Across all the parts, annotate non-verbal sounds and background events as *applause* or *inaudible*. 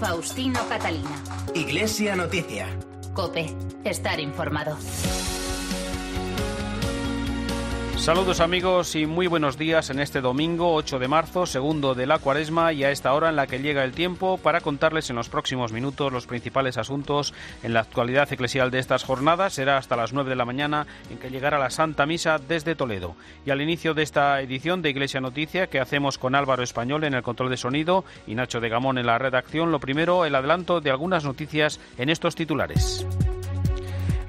Faustino Catalina. Iglesia Noticia. Cope, estar informado. Saludos amigos y muy buenos días en este domingo 8 de marzo, segundo de la cuaresma y a esta hora en la que llega el tiempo para contarles en los próximos minutos los principales asuntos en la actualidad eclesial de estas jornadas. Será hasta las 9 de la mañana en que llegará la Santa Misa desde Toledo. Y al inicio de esta edición de Iglesia Noticia que hacemos con Álvaro Español en el control de sonido y Nacho de Gamón en la redacción, lo primero el adelanto de algunas noticias en estos titulares.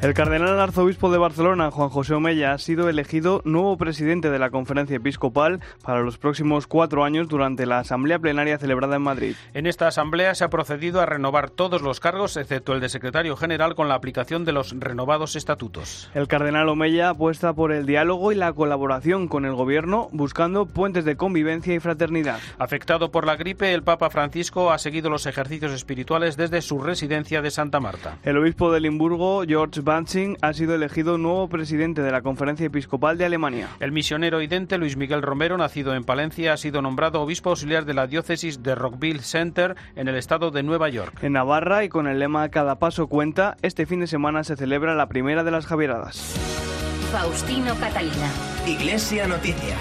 El cardenal arzobispo de Barcelona, Juan José Omella, ha sido elegido nuevo presidente de la conferencia episcopal para los próximos cuatro años durante la asamblea plenaria celebrada en Madrid. En esta asamblea se ha procedido a renovar todos los cargos, excepto el de secretario general, con la aplicación de los renovados estatutos. El cardenal Omella apuesta por el diálogo y la colaboración con el gobierno, buscando puentes de convivencia y fraternidad. Afectado por la gripe, el Papa Francisco ha seguido los ejercicios espirituales desde su residencia de Santa Marta. El obispo de Limburgo, George Banzing ha sido elegido nuevo presidente de la Conferencia Episcopal de Alemania. El misionero idente Luis Miguel Romero, nacido en Palencia, ha sido nombrado obispo auxiliar de la diócesis de Rockville Center en el estado de Nueva York. En Navarra y con el lema Cada paso cuenta, este fin de semana se celebra la primera de las Javieradas. Faustino Catalina. Iglesia Noticia.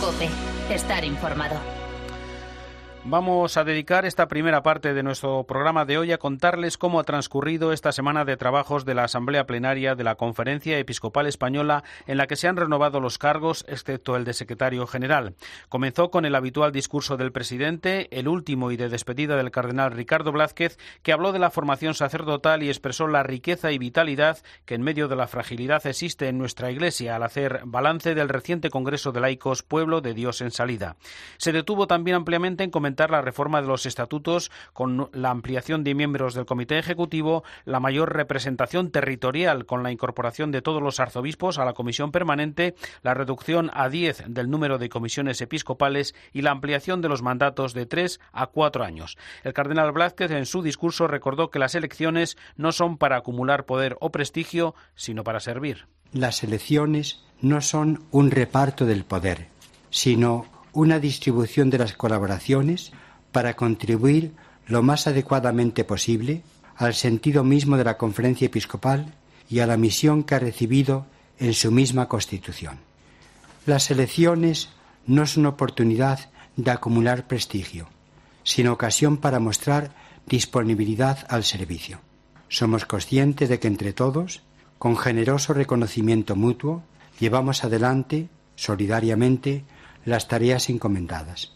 Cope, estar informado. Vamos a dedicar esta primera parte de nuestro programa de hoy a contarles cómo ha transcurrido esta semana de trabajos de la Asamblea Plenaria de la Conferencia Episcopal Española en la que se han renovado los cargos, excepto el de secretario general. Comenzó con el habitual discurso del presidente, el último y de despedida del cardenal Ricardo Blázquez, que habló de la formación sacerdotal y expresó la riqueza y vitalidad que en medio de la fragilidad existe en nuestra Iglesia al hacer balance del reciente Congreso de Laicos Pueblo de Dios en Salida. Se detuvo también ampliamente en la reforma de los estatutos con la ampliación de miembros del Comité Ejecutivo, la mayor representación territorial con la incorporación de todos los arzobispos a la comisión permanente, la reducción a 10 del número de comisiones episcopales y la ampliación de los mandatos de tres a cuatro años. El cardenal Blázquez en su discurso recordó que las elecciones no son para acumular poder o prestigio, sino para servir. Las elecciones no son un reparto del poder, sino una distribución de las colaboraciones para contribuir lo más adecuadamente posible al sentido mismo de la conferencia episcopal y a la misión que ha recibido en su misma constitución. Las elecciones no son oportunidad de acumular prestigio, sino ocasión para mostrar disponibilidad al servicio. Somos conscientes de que entre todos, con generoso reconocimiento mutuo, llevamos adelante, solidariamente, las tareas encomendadas.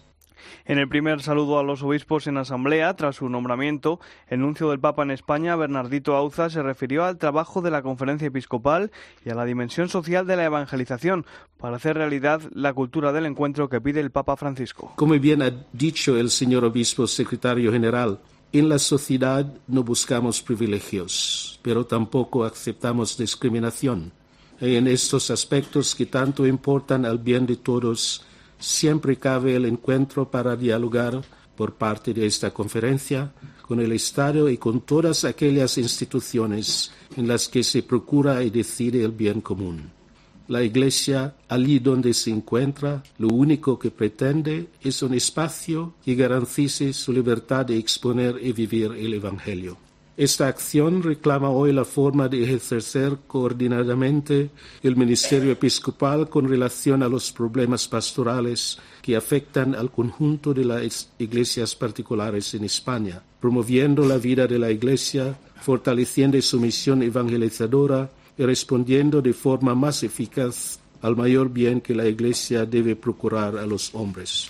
En el primer saludo a los obispos en asamblea, tras su nombramiento, el nuncio del Papa en España, Bernardito Auza, se refirió al trabajo de la conferencia episcopal y a la dimensión social de la evangelización para hacer realidad la cultura del encuentro que pide el Papa Francisco. Como bien ha dicho el señor obispo secretario general, en la sociedad no buscamos privilegios, pero tampoco aceptamos discriminación. Y en estos aspectos que tanto importan al bien de todos, siempre cabe el encuentro para dialogar por parte de esta conferencia con el Estado y con todas aquellas instituciones en las que se procura y decide el bien común. La Iglesia, allí donde se encuentra, lo único que pretende es un espacio que garantice su libertad de exponer y vivir el Evangelio. Esta acción reclama hoy la forma de ejercer coordinadamente el ministerio episcopal con relación a los problemas pastorales que afectan al conjunto de las iglesias particulares en España, promoviendo la vida de la iglesia, fortaleciendo su misión evangelizadora y respondiendo de forma más eficaz al mayor bien que la iglesia debe procurar a los hombres.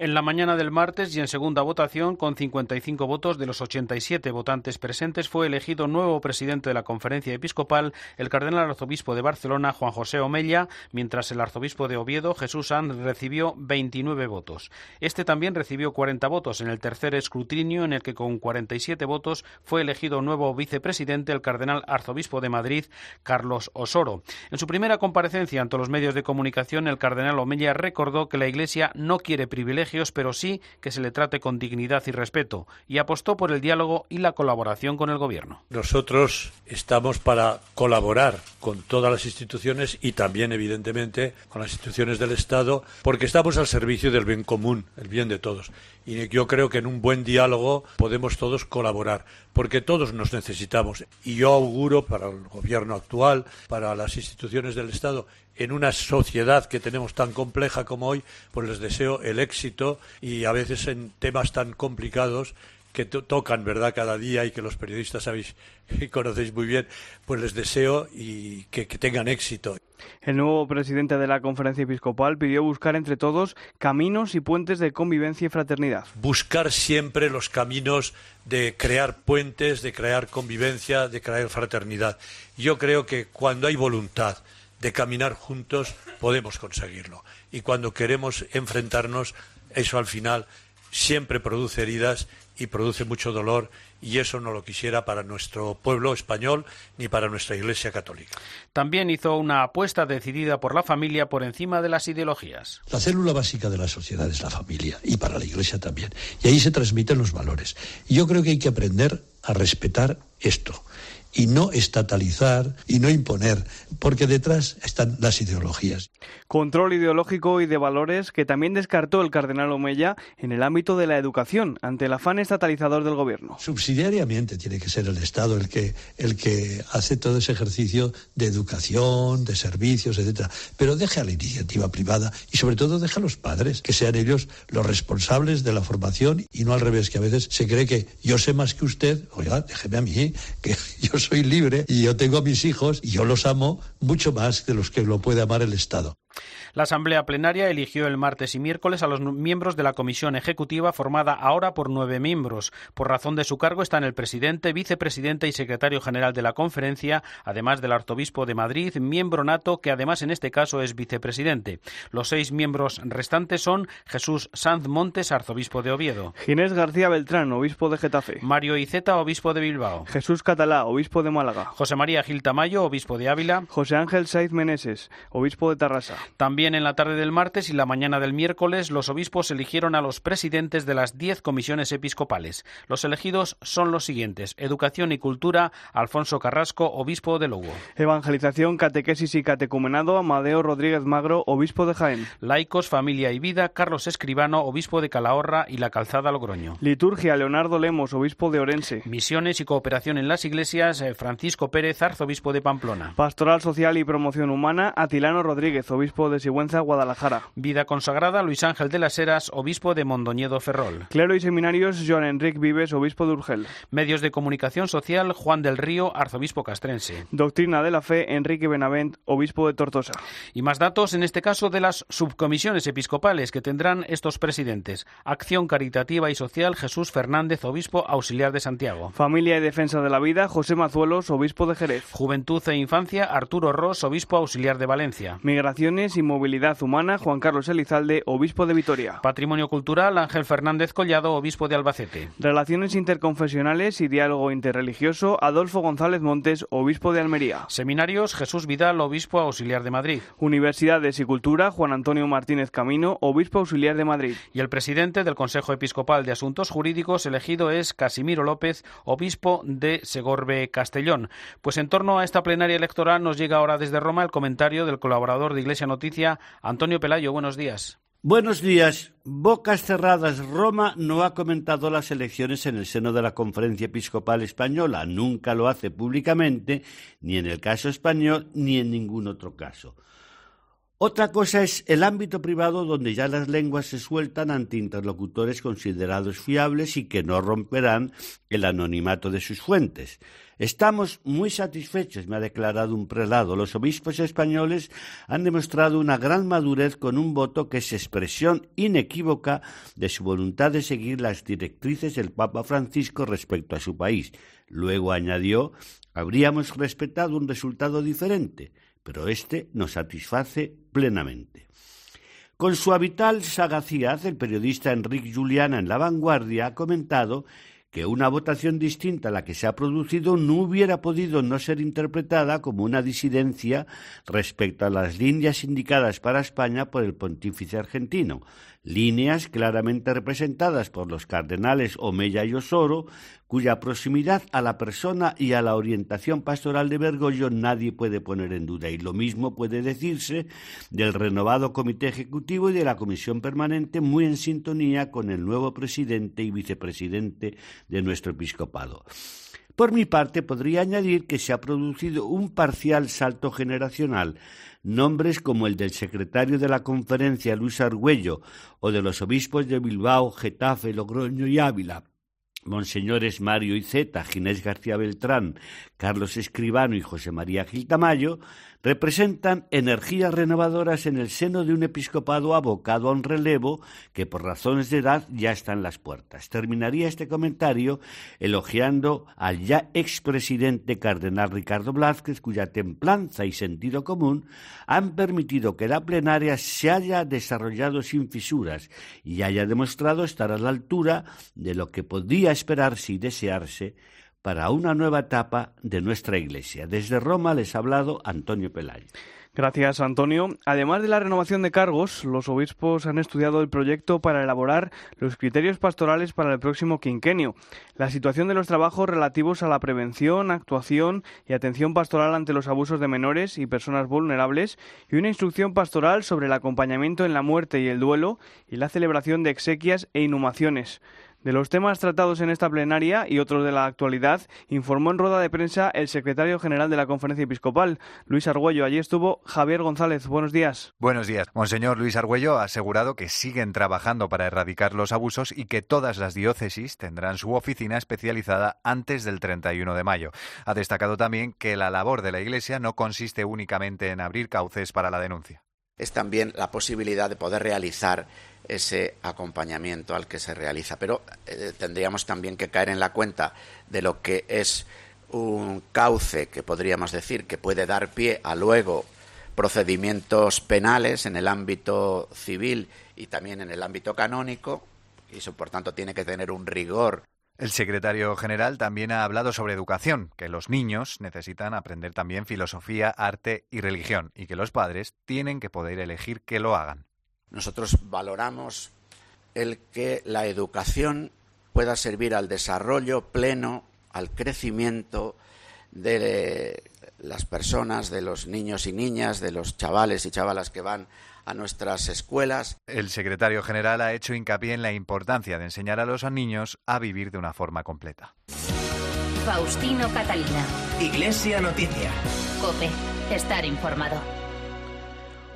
En la mañana del martes y en segunda votación, con 55 votos de los 87 votantes presentes, fue elegido nuevo presidente de la Conferencia Episcopal el cardenal arzobispo de Barcelona, Juan José Omella, mientras el arzobispo de Oviedo, Jesús Sanz, recibió 29 votos. Este también recibió 40 votos en el tercer escrutinio, en el que con 47 votos fue elegido nuevo vicepresidente el cardenal arzobispo de Madrid, Carlos Osoro. En su primera comparecencia ante los medios de comunicación, el cardenal Omella recordó que la Iglesia no quiere privilegios pero sí que se le trate con dignidad y respeto, y apostó por el diálogo y la colaboración con el Gobierno. Nosotros estamos para colaborar con todas las instituciones y también, evidentemente, con las instituciones del Estado, porque estamos al servicio del bien común, el bien de todos. Y yo creo que en un buen diálogo podemos todos colaborar, porque todos nos necesitamos. Y yo auguro para el Gobierno actual, para las instituciones del Estado, en una sociedad que tenemos tan compleja como hoy, pues les deseo el éxito y a veces en temas tan complicados que tocan, ¿verdad?, cada día y que los periodistas sabéis y conocéis muy bien, pues les deseo y que, que, tengan éxito. El nuevo presidente de la conferencia episcopal pidió buscar entre todos caminos y puentes de convivencia y fraternidad. Buscar siempre los caminos de crear puentes, de crear convivencia, de crear fraternidad. Yo creo que cuando hay voluntad, de caminar juntos podemos conseguirlo. Y cuando queremos enfrentarnos, eso al final siempre produce heridas y produce mucho dolor y eso no lo quisiera para nuestro pueblo español ni para nuestra Iglesia católica. También hizo una apuesta decidida por la familia por encima de las ideologías. La célula básica de la sociedad es la familia y para la Iglesia también. Y ahí se transmiten los valores. Y yo creo que hay que aprender a respetar esto y no estatalizar y no imponer, porque detrás están las ideologías. Control ideológico y de valores que también descartó el cardenal Omeya en el ámbito de la educación, ante el afán estatalizador del gobierno. Subsidiariamente tiene que ser el Estado el que, el que hace todo ese ejercicio de educación, de servicios, etcétera. Pero deje a la iniciativa privada y sobre todo deja a los padres, que sean ellos los responsables de la formación y no al revés, que a veces se cree que yo sé más que usted, oiga, déjeme a mí, que *laughs* yo soy libre y yo tengo a mis hijos y yo los amo mucho más de los que lo puede amar el Estado. La Asamblea Plenaria eligió el martes y miércoles a los miembros de la Comisión Ejecutiva formada ahora por nueve miembros. Por razón de su cargo están el presidente, vicepresidente y secretario general de la conferencia, además del arzobispo de Madrid, miembro nato, que además en este caso es vicepresidente. Los seis miembros restantes son Jesús Sanz Montes, arzobispo de Oviedo. Ginés García Beltrán, obispo de Getafe. Mario Iceta, obispo de Bilbao. Jesús Catalá, obispo de Málaga. José María Gil Tamayo, obispo de Ávila. José Ángel Saiz Meneses, obispo de Tarrasa. También en la tarde del martes y la mañana del miércoles, los obispos eligieron a los presidentes de las diez comisiones episcopales. Los elegidos son los siguientes: Educación y Cultura, Alfonso Carrasco, obispo de Lugo. Evangelización, Catequesis y Catecumenado, Amadeo Rodríguez Magro, obispo de Jaén. Laicos, Familia y Vida, Carlos Escribano, obispo de Calahorra y la Calzada Logroño. Liturgia, Leonardo Lemos, obispo de Orense. Misiones y cooperación en las iglesias, eh, Francisco Pérez, arzobispo de Pamplona. Pastoral Social y Promoción Humana, Atilano Rodríguez, obispo de Sigüenza, Guadalajara. Vida consagrada, Luis Ángel de las Heras, obispo de Mondoñedo Ferrol. Clero y seminarios, Joan Enrique Vives, obispo de Urgel. Medios de comunicación social, Juan del Río, arzobispo castrense. Doctrina de la fe, Enrique Benavent, obispo de Tortosa. Y más datos, en este caso, de las subcomisiones episcopales que tendrán estos presidentes. Acción Caritativa y Social, Jesús Fernández, obispo auxiliar de Santiago. Familia y Defensa de la Vida, José Mazuelos, obispo de Jerez. Juventud e Infancia, Arturo Ross, obispo auxiliar de Valencia. Migraciones y Movilidad Humana, Juan Carlos Elizalde, obispo de Vitoria. Patrimonio Cultural, Ángel Fernández Collado, obispo de Albacete. Relaciones interconfesionales y diálogo interreligioso, Adolfo González Montes, obispo de Almería. Seminarios, Jesús Vidal, obispo auxiliar de Madrid. Universidades y Cultura, Juan Antonio Martínez Camino, obispo auxiliar de Madrid. Y el presidente del Consejo Episcopal de Asuntos Jurídicos elegido es Casimiro López, obispo de Segorbe Castellón. Pues en torno a esta plenaria electoral nos llega ahora desde Roma el comentario del colaborador de Iglesia Noticia, Antonio Pelayo. Buenos días. Buenos días. Bocas cerradas. Roma no ha comentado las elecciones en el seno de la Conferencia Episcopal Española. Nunca lo hace públicamente, ni en el caso español, ni en ningún otro caso. Otra cosa es el ámbito privado donde ya las lenguas se sueltan ante interlocutores considerados fiables y que no romperán el anonimato de sus fuentes. Estamos muy satisfechos, me ha declarado un prelado. Los obispos españoles han demostrado una gran madurez con un voto que es expresión inequívoca de su voluntad de seguir las directrices del Papa Francisco respecto a su país. Luego añadió, habríamos respetado un resultado diferente, pero este nos satisface plenamente. Con su habitual sagacidad, el periodista Enrique Juliana en La Vanguardia ha comentado que una votación distinta a la que se ha producido no hubiera podido no ser interpretada como una disidencia respecto a las líneas indicadas para España por el pontífice argentino. Líneas claramente representadas por los cardenales Omeya y Osoro, cuya proximidad a la persona y a la orientación pastoral de Bergoglio nadie puede poner en duda. Y lo mismo puede decirse del renovado Comité Ejecutivo y de la Comisión Permanente, muy en sintonía con el nuevo presidente y vicepresidente de nuestro episcopado. Por mi parte, podría añadir que se ha producido un parcial salto generacional. Nombres como el del secretario de la conferencia Luis Argüello o de los obispos de Bilbao, Getafe, Logroño y Ávila, Monseñores Mario Iceta, Ginés García Beltrán, Carlos Escribano y José María Gil Tamayo representan energías renovadoras en el seno de un episcopado abocado a un relevo que por razones de edad ya está en las puertas. Terminaría este comentario elogiando al ya expresidente cardenal Ricardo Blázquez, cuya templanza y sentido común han permitido que la plenaria se haya desarrollado sin fisuras y haya demostrado estar a la altura de lo que podía esperarse y desearse para una nueva etapa de nuestra Iglesia. Desde Roma les ha hablado Antonio Pelayo. Gracias, Antonio. Además de la renovación de cargos, los obispos han estudiado el proyecto para elaborar los criterios pastorales para el próximo quinquenio, la situación de los trabajos relativos a la prevención, actuación y atención pastoral ante los abusos de menores y personas vulnerables y una instrucción pastoral sobre el acompañamiento en la muerte y el duelo y la celebración de exequias e inhumaciones. De los temas tratados en esta plenaria y otros de la actualidad, informó en rueda de prensa el secretario general de la Conferencia Episcopal, Luis Argüello. Allí estuvo Javier González. Buenos días. Buenos días. Monseñor Luis Argüello ha asegurado que siguen trabajando para erradicar los abusos y que todas las diócesis tendrán su oficina especializada antes del 31 de mayo. Ha destacado también que la labor de la Iglesia no consiste únicamente en abrir cauces para la denuncia. Es también la posibilidad de poder realizar ese acompañamiento al que se realiza. Pero eh, tendríamos también que caer en la cuenta de lo que es un cauce que podríamos decir que puede dar pie a luego procedimientos penales en el ámbito civil y también en el ámbito canónico, y eso por tanto tiene que tener un rigor. El secretario general también ha hablado sobre educación, que los niños necesitan aprender también filosofía, arte y religión, y que los padres tienen que poder elegir que lo hagan. Nosotros valoramos el que la educación pueda servir al desarrollo pleno, al crecimiento de las personas, de los niños y niñas, de los chavales y chavalas que van a nuestras escuelas. El secretario general ha hecho hincapié en la importancia de enseñar a los niños a vivir de una forma completa. Faustino Catalina. Iglesia Noticia. Cope. Estar informado.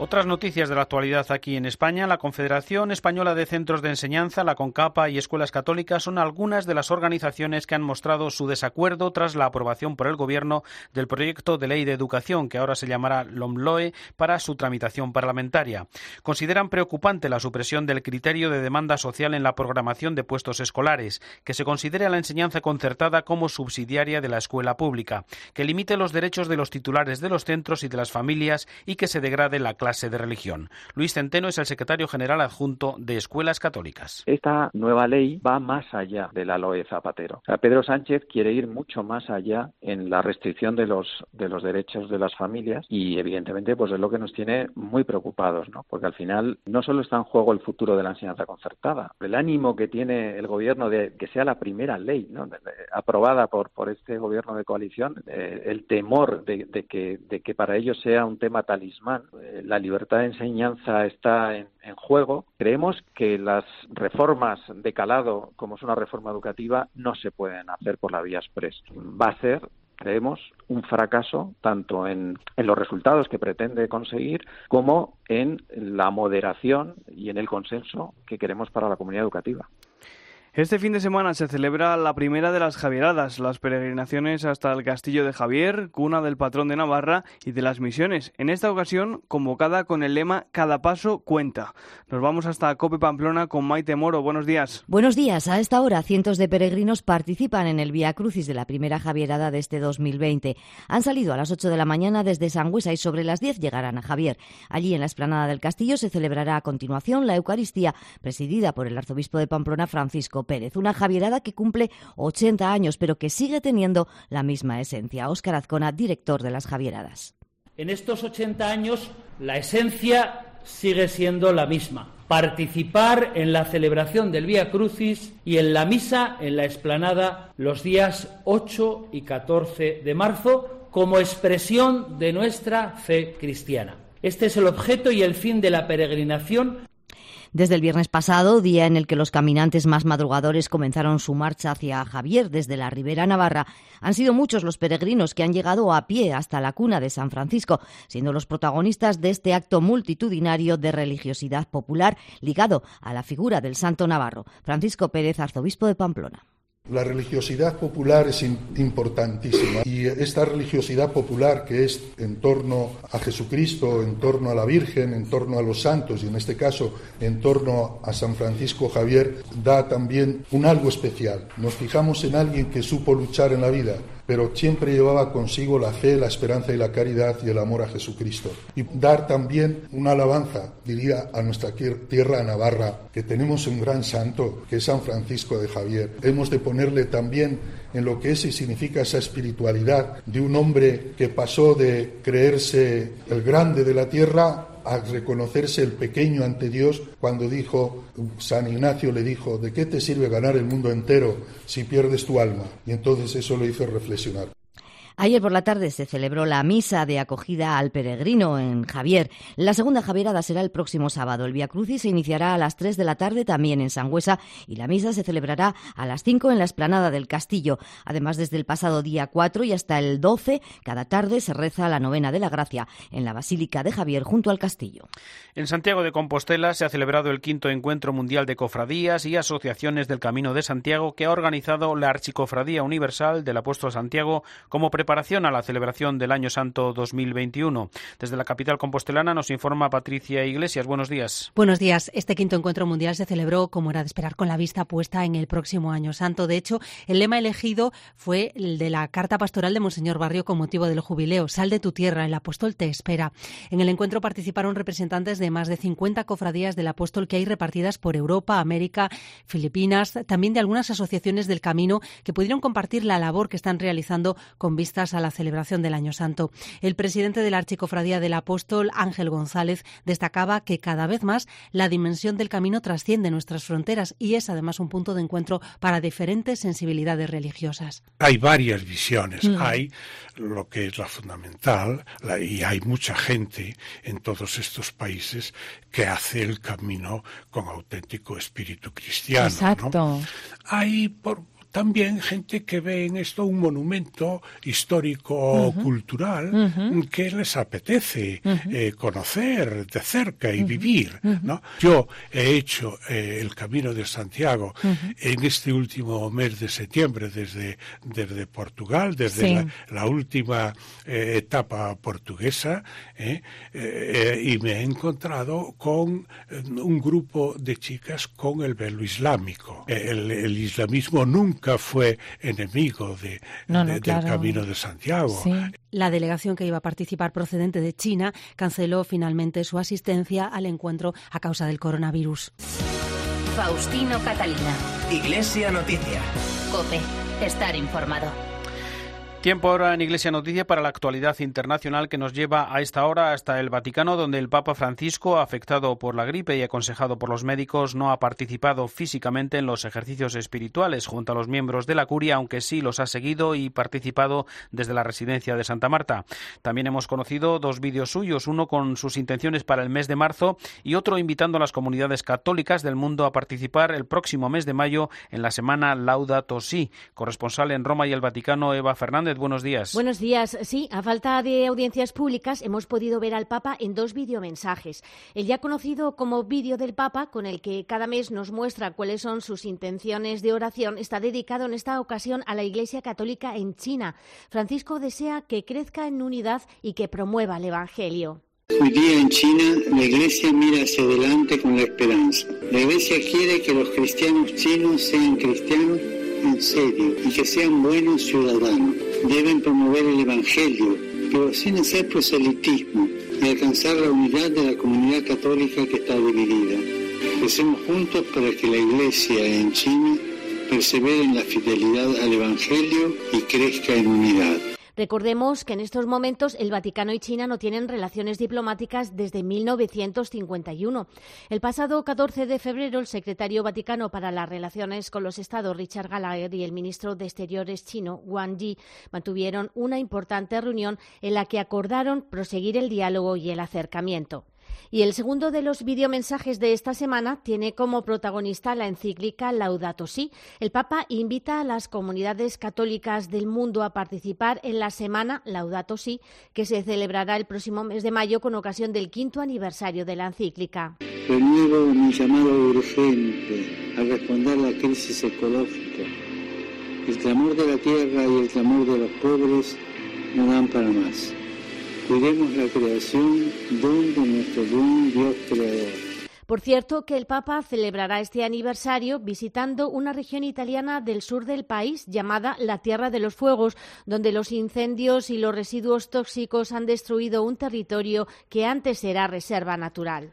Otras noticias de la actualidad aquí en España. La Confederación Española de Centros de Enseñanza, la CONCAPA y Escuelas Católicas son algunas de las organizaciones que han mostrado su desacuerdo tras la aprobación por el Gobierno del proyecto de ley de educación, que ahora se llamará LOMLOE, para su tramitación parlamentaria. Consideran preocupante la supresión del criterio de demanda social en la programación de puestos escolares, que se considere a la enseñanza concertada como subsidiaria de la escuela pública, que limite los derechos de los titulares de los centros y de las familias y que se degrade la clase de religión. Luis Centeno es el secretario general adjunto de Escuelas Católicas. Esta nueva ley va más allá de la LOE Zapatero. Pedro Sánchez quiere ir mucho más allá en la restricción de los, de los derechos de las familias y evidentemente pues es lo que nos tiene muy preocupados, ¿no? Porque al final no solo está en juego el futuro de la enseñanza concertada, el ánimo que tiene el gobierno de que sea la primera ley aprobada por, por este gobierno de coalición, eh, el temor de, que, de que para ellos sea un tema talismán, eh, la libertad de enseñanza está en, juego, creemos que las reformas de calado, como es una reforma educativa, no se pueden hacer por la vía express. Va a ser creemos, un fracaso tanto en, en, los resultados que pretende conseguir como en la moderación y en el consenso que queremos para la comunidad educativa. Este fin de semana se celebra la primera de las Javieradas, las peregrinaciones hasta el Castillo de Javier, cuna del patrón de Navarra y de las misiones. En esta ocasión, convocada con el lema Cada paso cuenta. Nos vamos hasta Cope Pamplona con Maite Moro. Buenos días. Buenos días. A esta hora, cientos de peregrinos participan en el Vía Crucis de la primera Javierada de este 2020. Han salido a las 8 de la mañana desde Sangüesa y sobre las 10 llegarán a Javier. Allí, en la explanada del castillo, se celebrará a continuación la Eucaristía, presidida por el arzobispo de Pamplona, Francisco Pérez, una Javierada que cumple 80 años, pero que sigue teniendo la misma esencia. Óscar Azcona, director de las Javieradas. En estos 80 años, la esencia sigue siendo la misma participar en la celebración del Vía Crucis y en la misa en la explanada los días 8 y 14 de marzo como expresión de nuestra fe cristiana. Este es el objeto y el fin de la peregrinación desde el viernes pasado, día en el que los caminantes más madrugadores comenzaron su marcha hacia Javier desde la Ribera Navarra, han sido muchos los peregrinos que han llegado a pie hasta la cuna de San Francisco, siendo los protagonistas de este acto multitudinario de religiosidad popular ligado a la figura del Santo Navarro. Francisco Pérez, arzobispo de Pamplona. La religiosidad popular es importantísima y esta religiosidad popular que es en torno a Jesucristo, en torno a la Virgen, en torno a los santos y en este caso en torno a San Francisco Javier da también un algo especial. Nos fijamos en alguien que supo luchar en la vida, pero siempre llevaba consigo la fe, la esperanza y la caridad y el amor a Jesucristo. Y dar también una alabanza, diría, a nuestra tierra Navarra, que tenemos un gran santo, que es San Francisco de Javier. Hemos de ponerle también en lo que es y significa esa espiritualidad de un hombre que pasó de creerse el grande de la tierra a reconocerse el pequeño ante Dios cuando dijo, San Ignacio le dijo, ¿de qué te sirve ganar el mundo entero si pierdes tu alma? Y entonces eso le hizo reflexionar. Ayer por la tarde se celebró la misa de acogida al peregrino en Javier. La segunda Javierada será el próximo sábado. El Via Crucis se iniciará a las 3 de la tarde también en Sangüesa y la misa se celebrará a las 5 en la explanada del Castillo. Además, desde el pasado día 4 y hasta el 12, cada tarde se reza la novena de la Gracia en la Basílica de Javier junto al Castillo. En Santiago de Compostela se ha celebrado el quinto encuentro mundial de cofradías y asociaciones del Camino de Santiago que ha organizado la Archicofradía Universal del Apóstol Santiago como preparación a la celebración del Año Santo 2021. Desde la capital compostelana nos informa Patricia Iglesias. Buenos días. Buenos días. Este quinto encuentro mundial se celebró, como era de esperar, con la vista puesta en el próximo Año Santo. De hecho, el lema elegido fue el de la carta pastoral de Monseñor Barrio con motivo del jubileo. Sal de tu tierra, el apóstol te espera. En el encuentro participaron representantes de más de 50 cofradías del apóstol que hay repartidas por Europa, América, Filipinas, también de algunas asociaciones del camino que pudieron compartir la labor que están realizando con vista a la celebración del Año Santo. El presidente de la Archicofradía del Apóstol, Ángel González, destacaba que cada vez más la dimensión del camino trasciende nuestras fronteras y es además un punto de encuentro para diferentes sensibilidades religiosas. Hay varias visiones. Mm. Hay lo que es la fundamental y hay mucha gente en todos estos países que hace el camino con auténtico espíritu cristiano. Exacto. Hay por, también gente que ve en esto un monumento histórico cultural que les apetece eh, conocer de cerca y vivir. ¿no? Yo he hecho eh, el Camino de Santiago en este último mes de septiembre desde, desde Portugal, desde la, última eh, etapa portuguesa, y me he encontrado con un grupo de chicas con el velo islámico. el islamismo nunca fue enemigo de, del Camino de Santiago. La delegación que iba a participar procedente de China canceló finalmente su asistencia al encuentro a causa del coronavirus. Faustino Catalina. Iglesia Noticia. Cope. Estar informado. Tiempo ahora en Iglesia Noticia para la actualidad internacional que nos lleva a esta hora hasta el Vaticano, donde el Papa Francisco, afectado por la gripe y aconsejado por los médicos, no ha participado físicamente en los ejercicios espirituales junto a los miembros de la curia, aunque sí los ha seguido y participado desde la residencia de Santa Marta. También hemos conocido dos vídeos suyos, uno con sus intenciones para el mes de marzo y otro invitando a las comunidades católicas del mundo a participar el próximo mes de mayo en la semana Laudato Si. Corresponsal en Roma y el Vaticano, Eva Fernández buenos días. Buenos días. Sí, a falta de audiencias públicas hemos podido ver al Papa en dos videomensajes. El ya conocido como vídeo del Papa, con el que cada mes nos muestra cuáles son sus intenciones de oración, está dedicado en esta ocasión a la Iglesia Católica en China. Francisco desea que crezca en unidad y que promueva el Evangelio. Hoy día en China la iglesia mira hacia adelante con la esperanza. La iglesia quiere que los cristianos chinos sean cristianos en serio y que sean buenos ciudadanos. Deben promover el Evangelio, pero sin hacer proselitismo y alcanzar la unidad de la comunidad católica que está dividida. Hacemos juntos para que la Iglesia en China persevere en la fidelidad al Evangelio y crezca en unidad. Recordemos que en estos momentos el Vaticano y China no tienen relaciones diplomáticas desde 1951. El pasado 14 de febrero, el secretario vaticano para las relaciones con los Estados, Richard Gallagher, y el ministro de Exteriores chino, Wang Yi, mantuvieron una importante reunión en la que acordaron proseguir el diálogo y el acercamiento. Y el segundo de los videomensajes de esta semana tiene como protagonista la encíclica Laudato Si. El Papa invita a las comunidades católicas del mundo a participar en la semana Laudato Si, que se celebrará el próximo mes de mayo con ocasión del quinto aniversario de la encíclica. Mi llamado urgente a responder la crisis ecológica. El clamor de la tierra y el clamor de los pobres no dan para más. La creación, don de nuestro buen Dios creador. Por cierto, que el Papa celebrará este aniversario visitando una región italiana del sur del país llamada la Tierra de los Fuegos, donde los incendios y los residuos tóxicos han destruido un territorio que antes era reserva natural.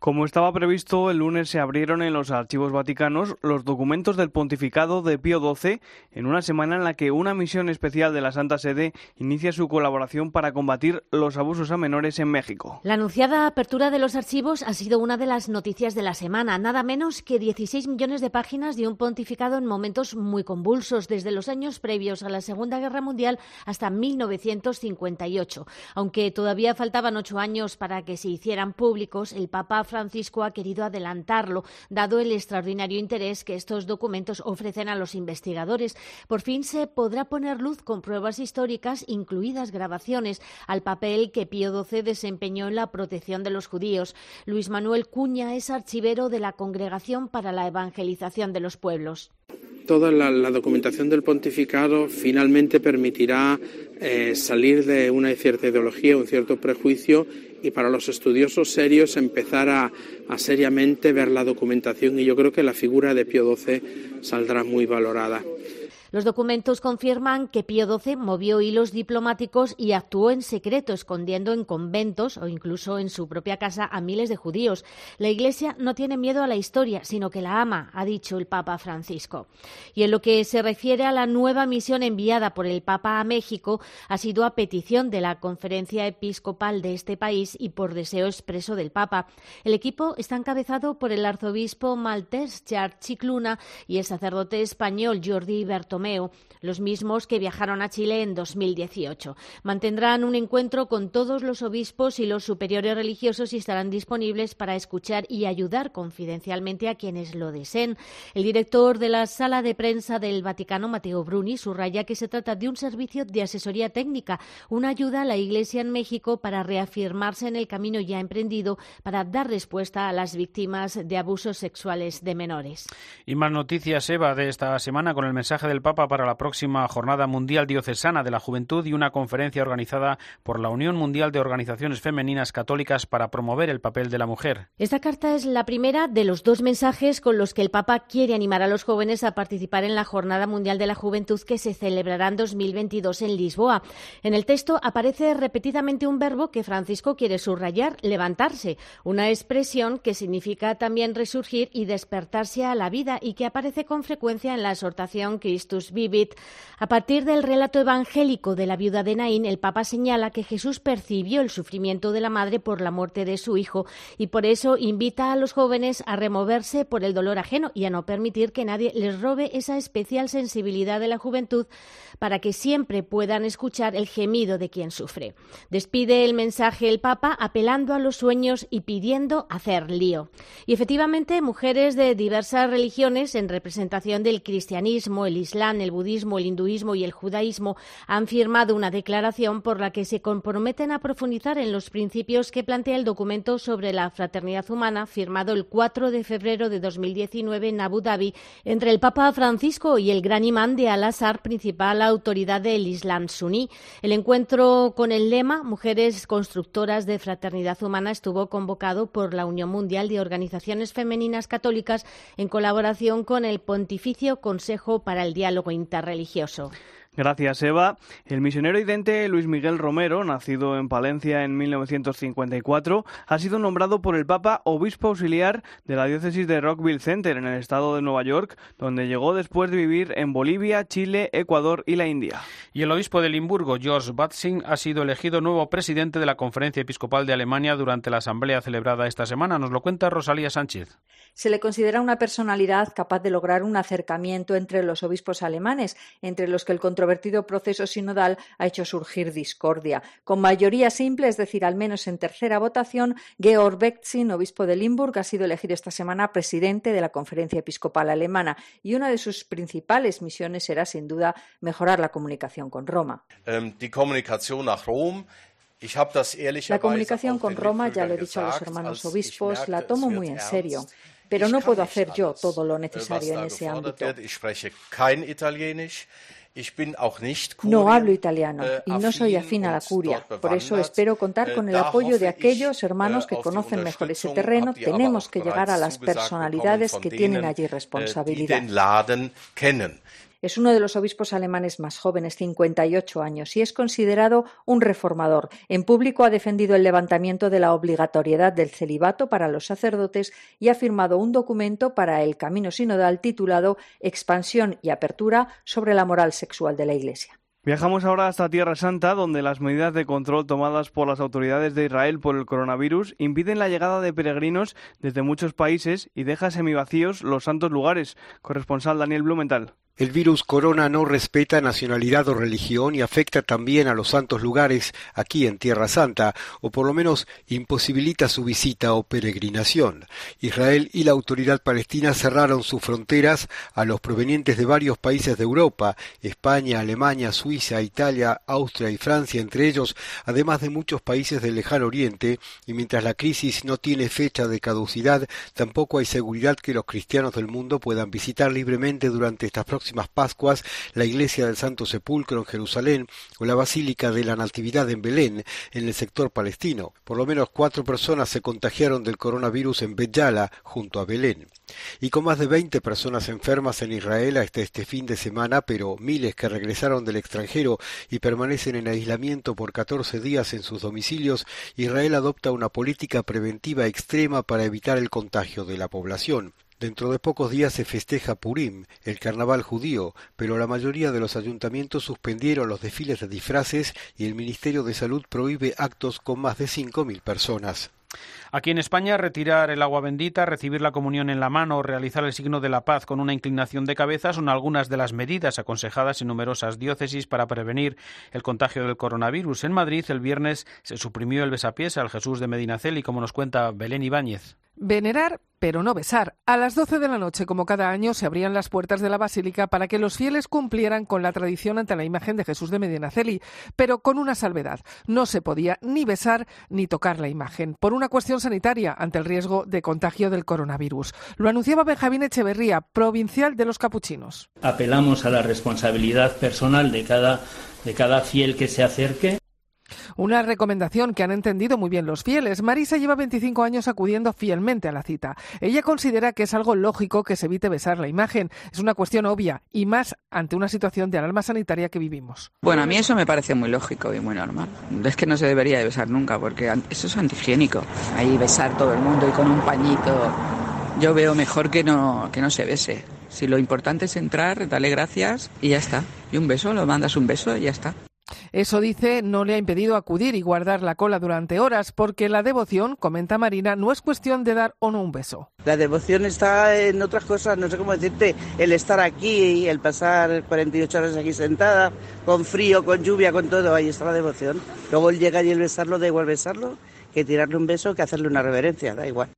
Como estaba previsto, el lunes se abrieron en los archivos vaticanos los documentos del pontificado de Pío XII en una semana en la que una misión especial de la Santa Sede inicia su colaboración para combatir los abusos a menores en México. La anunciada apertura de los archivos ha sido una de las noticias de la semana, nada menos que 16 millones de páginas de un pontificado en momentos muy convulsos, desde los años previos a la Segunda Guerra Mundial hasta 1958. Aunque todavía faltaban ocho años para que se hicieran públicos, el Papa Francisco ha querido adelantarlo, dado el extraordinario interés que estos documentos ofrecen a los investigadores. Por fin se podrá poner luz con pruebas históricas, incluidas grabaciones, al papel que Pío XII desempeñó en la protección de los judíos. Luis Manuel Cuña es archivero de la Congregación para la Evangelización de los Pueblos toda la, documentación del pontificado finalmente permitirá eh, salir de una cierta ideología, un cierto prejuicio y para los estudiosos serios empezar a, a, seriamente ver la documentación y yo creo que la figura de Pío XII saldrá muy valorada. Los documentos confirman que Pío XII movió hilos diplomáticos y actuó en secreto, escondiendo en conventos o incluso en su propia casa a miles de judíos. La Iglesia no tiene miedo a la historia, sino que la ama, ha dicho el Papa Francisco. Y en lo que se refiere a la nueva misión enviada por el Papa a México, ha sido a petición de la conferencia episcopal de este país y por deseo expreso del Papa. El equipo está encabezado por el arzobispo maltés Char Chicluna y el sacerdote español Jordi Bertomeu los mismos que viajaron a Chile en 2018. Mantendrán un encuentro con todos los obispos y los superiores religiosos y estarán disponibles para escuchar y ayudar confidencialmente a quienes lo deseen. El director de la sala de prensa del Vaticano, Mateo Bruni, subraya que se trata de un servicio de asesoría técnica, una ayuda a la Iglesia en México para reafirmarse en el camino ya emprendido para dar respuesta a las víctimas de abusos sexuales de menores. Y más noticias, Eva, de esta semana con el mensaje del Papa para la próxima Jornada Mundial Diocesana de la Juventud y una conferencia organizada por la Unión Mundial de Organizaciones Femeninas Católicas para promover el papel de la mujer. Esta carta es la primera de los dos mensajes con los que el Papa quiere animar a los jóvenes a participar en la Jornada Mundial de la Juventud que se celebrará en 2022 en Lisboa. En el texto aparece repetidamente un verbo que Francisco quiere subrayar, levantarse, una expresión que significa también resurgir y despertarse a la vida y que aparece con frecuencia en la exhortación Christus Vivit. A partir del relato evangélico de la viuda de Naín, el Papa señala que Jesús percibió el sufrimiento de la madre por la muerte de su hijo y por eso invita a los jóvenes a removerse por el dolor ajeno y a no permitir que nadie les robe esa especial sensibilidad de la juventud para que siempre puedan escuchar el gemido de quien sufre. Despide el mensaje el Papa apelando a los sueños y pidiendo hacer lío. Y efectivamente, mujeres de diversas religiones en representación del cristianismo, el islam, el budismo, el hinduismo y el judaísmo han firmado una declaración por la que se comprometen a profundizar en los principios que plantea el documento sobre la fraternidad humana firmado el 4 de febrero de 2019 en Abu Dhabi entre el Papa Francisco y el gran imán de Al-Azhar, principal autoridad del Islam suní. El encuentro con el lema Mujeres constructoras de fraternidad humana estuvo convocado por la Unión Mundial de Organizaciones Femeninas Católicas en colaboración con el Pontificio Consejo para el Diálogo interreligioso. Gracias, Eva. El misionero idente Luis Miguel Romero, nacido en Palencia en 1954, ha sido nombrado por el Papa obispo auxiliar de la diócesis de Rockville Center en el estado de Nueva York, donde llegó después de vivir en Bolivia, Chile, Ecuador y la India. Y el obispo de Limburgo, George Batzing, ha sido elegido nuevo presidente de la Conferencia Episcopal de Alemania durante la asamblea celebrada esta semana. Nos lo cuenta Rosalía Sánchez. Se le considera una personalidad capaz de lograr un acercamiento entre los obispos alemanes, entre los que el controvertido proceso sinodal ha hecho surgir discordia. Con mayoría simple, es decir, al menos en tercera votación, Georg Betzin, obispo de Limburg, ha sido elegido esta semana presidente de la Conferencia Episcopal Alemana y una de sus principales misiones será, sin duda, mejorar la comunicación con Roma. Ähm, la comunicación con Roma, ya lo he dicho a los hermanos obispos, la tomo muy en serio, pero no puedo hacer yo todo lo necesario en ese ámbito. No hablo italiano äh, y no soy afín a la curia. Por eso espero contar äh, con el apoyo de aquellos hermanos que conocen mejor ese terreno. Tenemos que llegar a las personalidades que tienen allí äh, responsabilidad. Es uno de los obispos alemanes más jóvenes, 58 años, y es considerado un reformador. En público ha defendido el levantamiento de la obligatoriedad del celibato para los sacerdotes y ha firmado un documento para el camino sinodal titulado Expansión y apertura sobre la moral sexual de la Iglesia. Viajamos ahora hasta Tierra Santa, donde las medidas de control tomadas por las autoridades de Israel por el coronavirus impiden la llegada de peregrinos desde muchos países y deja semivacíos los santos lugares. Corresponsal Daniel Blumenthal. El virus corona no respeta nacionalidad o religión y afecta también a los santos lugares aquí en Tierra Santa, o por lo menos imposibilita su visita o peregrinación. Israel y la autoridad palestina cerraron sus fronteras a los provenientes de varios países de Europa, España, Alemania, Suiza, Italia, Austria y Francia entre ellos, además de muchos países del lejano oriente, y mientras la crisis no tiene fecha de caducidad, tampoco hay seguridad que los cristianos del mundo puedan visitar libremente durante estas próximas Pascuas la iglesia del Santo Sepulcro en Jerusalén o la Basílica de la Natividad en Belén, en el sector palestino. Por lo menos cuatro personas se contagiaron del coronavirus en Beyala, junto a Belén. Y con más de 20 personas enfermas en Israel hasta este fin de semana, pero miles que regresaron del extranjero y permanecen en aislamiento por 14 días en sus domicilios, Israel adopta una política preventiva extrema para evitar el contagio de la población. Dentro de pocos días se festeja Purim, el carnaval judío, pero la mayoría de los ayuntamientos suspendieron los desfiles de disfraces y el Ministerio de Salud prohíbe actos con más de 5.000 personas. Aquí en España, retirar el agua bendita, recibir la comunión en la mano o realizar el signo de la paz con una inclinación de cabeza son algunas de las medidas aconsejadas en numerosas diócesis para prevenir el contagio del coronavirus. En Madrid, el viernes se suprimió el besapiés al Jesús de Medinaceli, como nos cuenta Belén Ibáñez. Venerar, pero no besar. A las 12 de la noche, como cada año, se abrían las puertas de la basílica para que los fieles cumplieran con la tradición ante la imagen de Jesús de Medinaceli, pero con una salvedad. No se podía ni besar ni tocar la imagen, por una cuestión sanitaria ante el riesgo de contagio del coronavirus. Lo anunciaba Benjamín Echeverría, provincial de los Capuchinos. Apelamos a la responsabilidad personal de cada, de cada fiel que se acerque una recomendación que han entendido muy bien los fieles. Marisa lleva 25 años acudiendo fielmente a la cita. Ella considera que es algo lógico que se evite besar la imagen. Es una cuestión obvia y más ante una situación de alarma sanitaria que vivimos. Bueno, a mí eso me parece muy lógico y muy normal. Es que no se debería de besar nunca porque eso es antihigiénico. Ahí besar todo el mundo y con un pañito. Yo veo mejor que no, que no se bese. Si lo importante es entrar, dale gracias y ya está. Y un beso, lo mandas un beso y ya está. Eso dice no le ha impedido acudir y guardar la cola durante horas porque la devoción, comenta Marina, no es cuestión de dar o no un beso. La devoción está en otras cosas, no sé cómo decirte, el estar aquí, el pasar 48 horas aquí sentada, con frío, con lluvia, con todo, ahí está la devoción. Luego el llegar y el besarlo, da igual besarlo, que tirarle un beso, que hacerle una reverencia, da igual.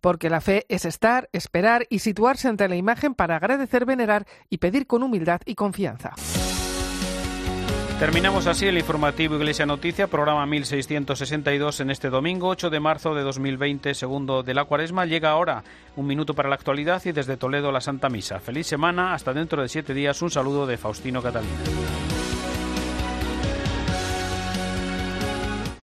Porque la fe es estar, esperar y situarse ante la imagen para agradecer, venerar y pedir con humildad y confianza. Terminamos así el informativo Iglesia Noticia, programa 1662 en este domingo, 8 de marzo de 2020, segundo de la cuaresma. Llega ahora un minuto para la actualidad y desde Toledo la Santa Misa. Feliz semana, hasta dentro de siete días. Un saludo de Faustino Catalina.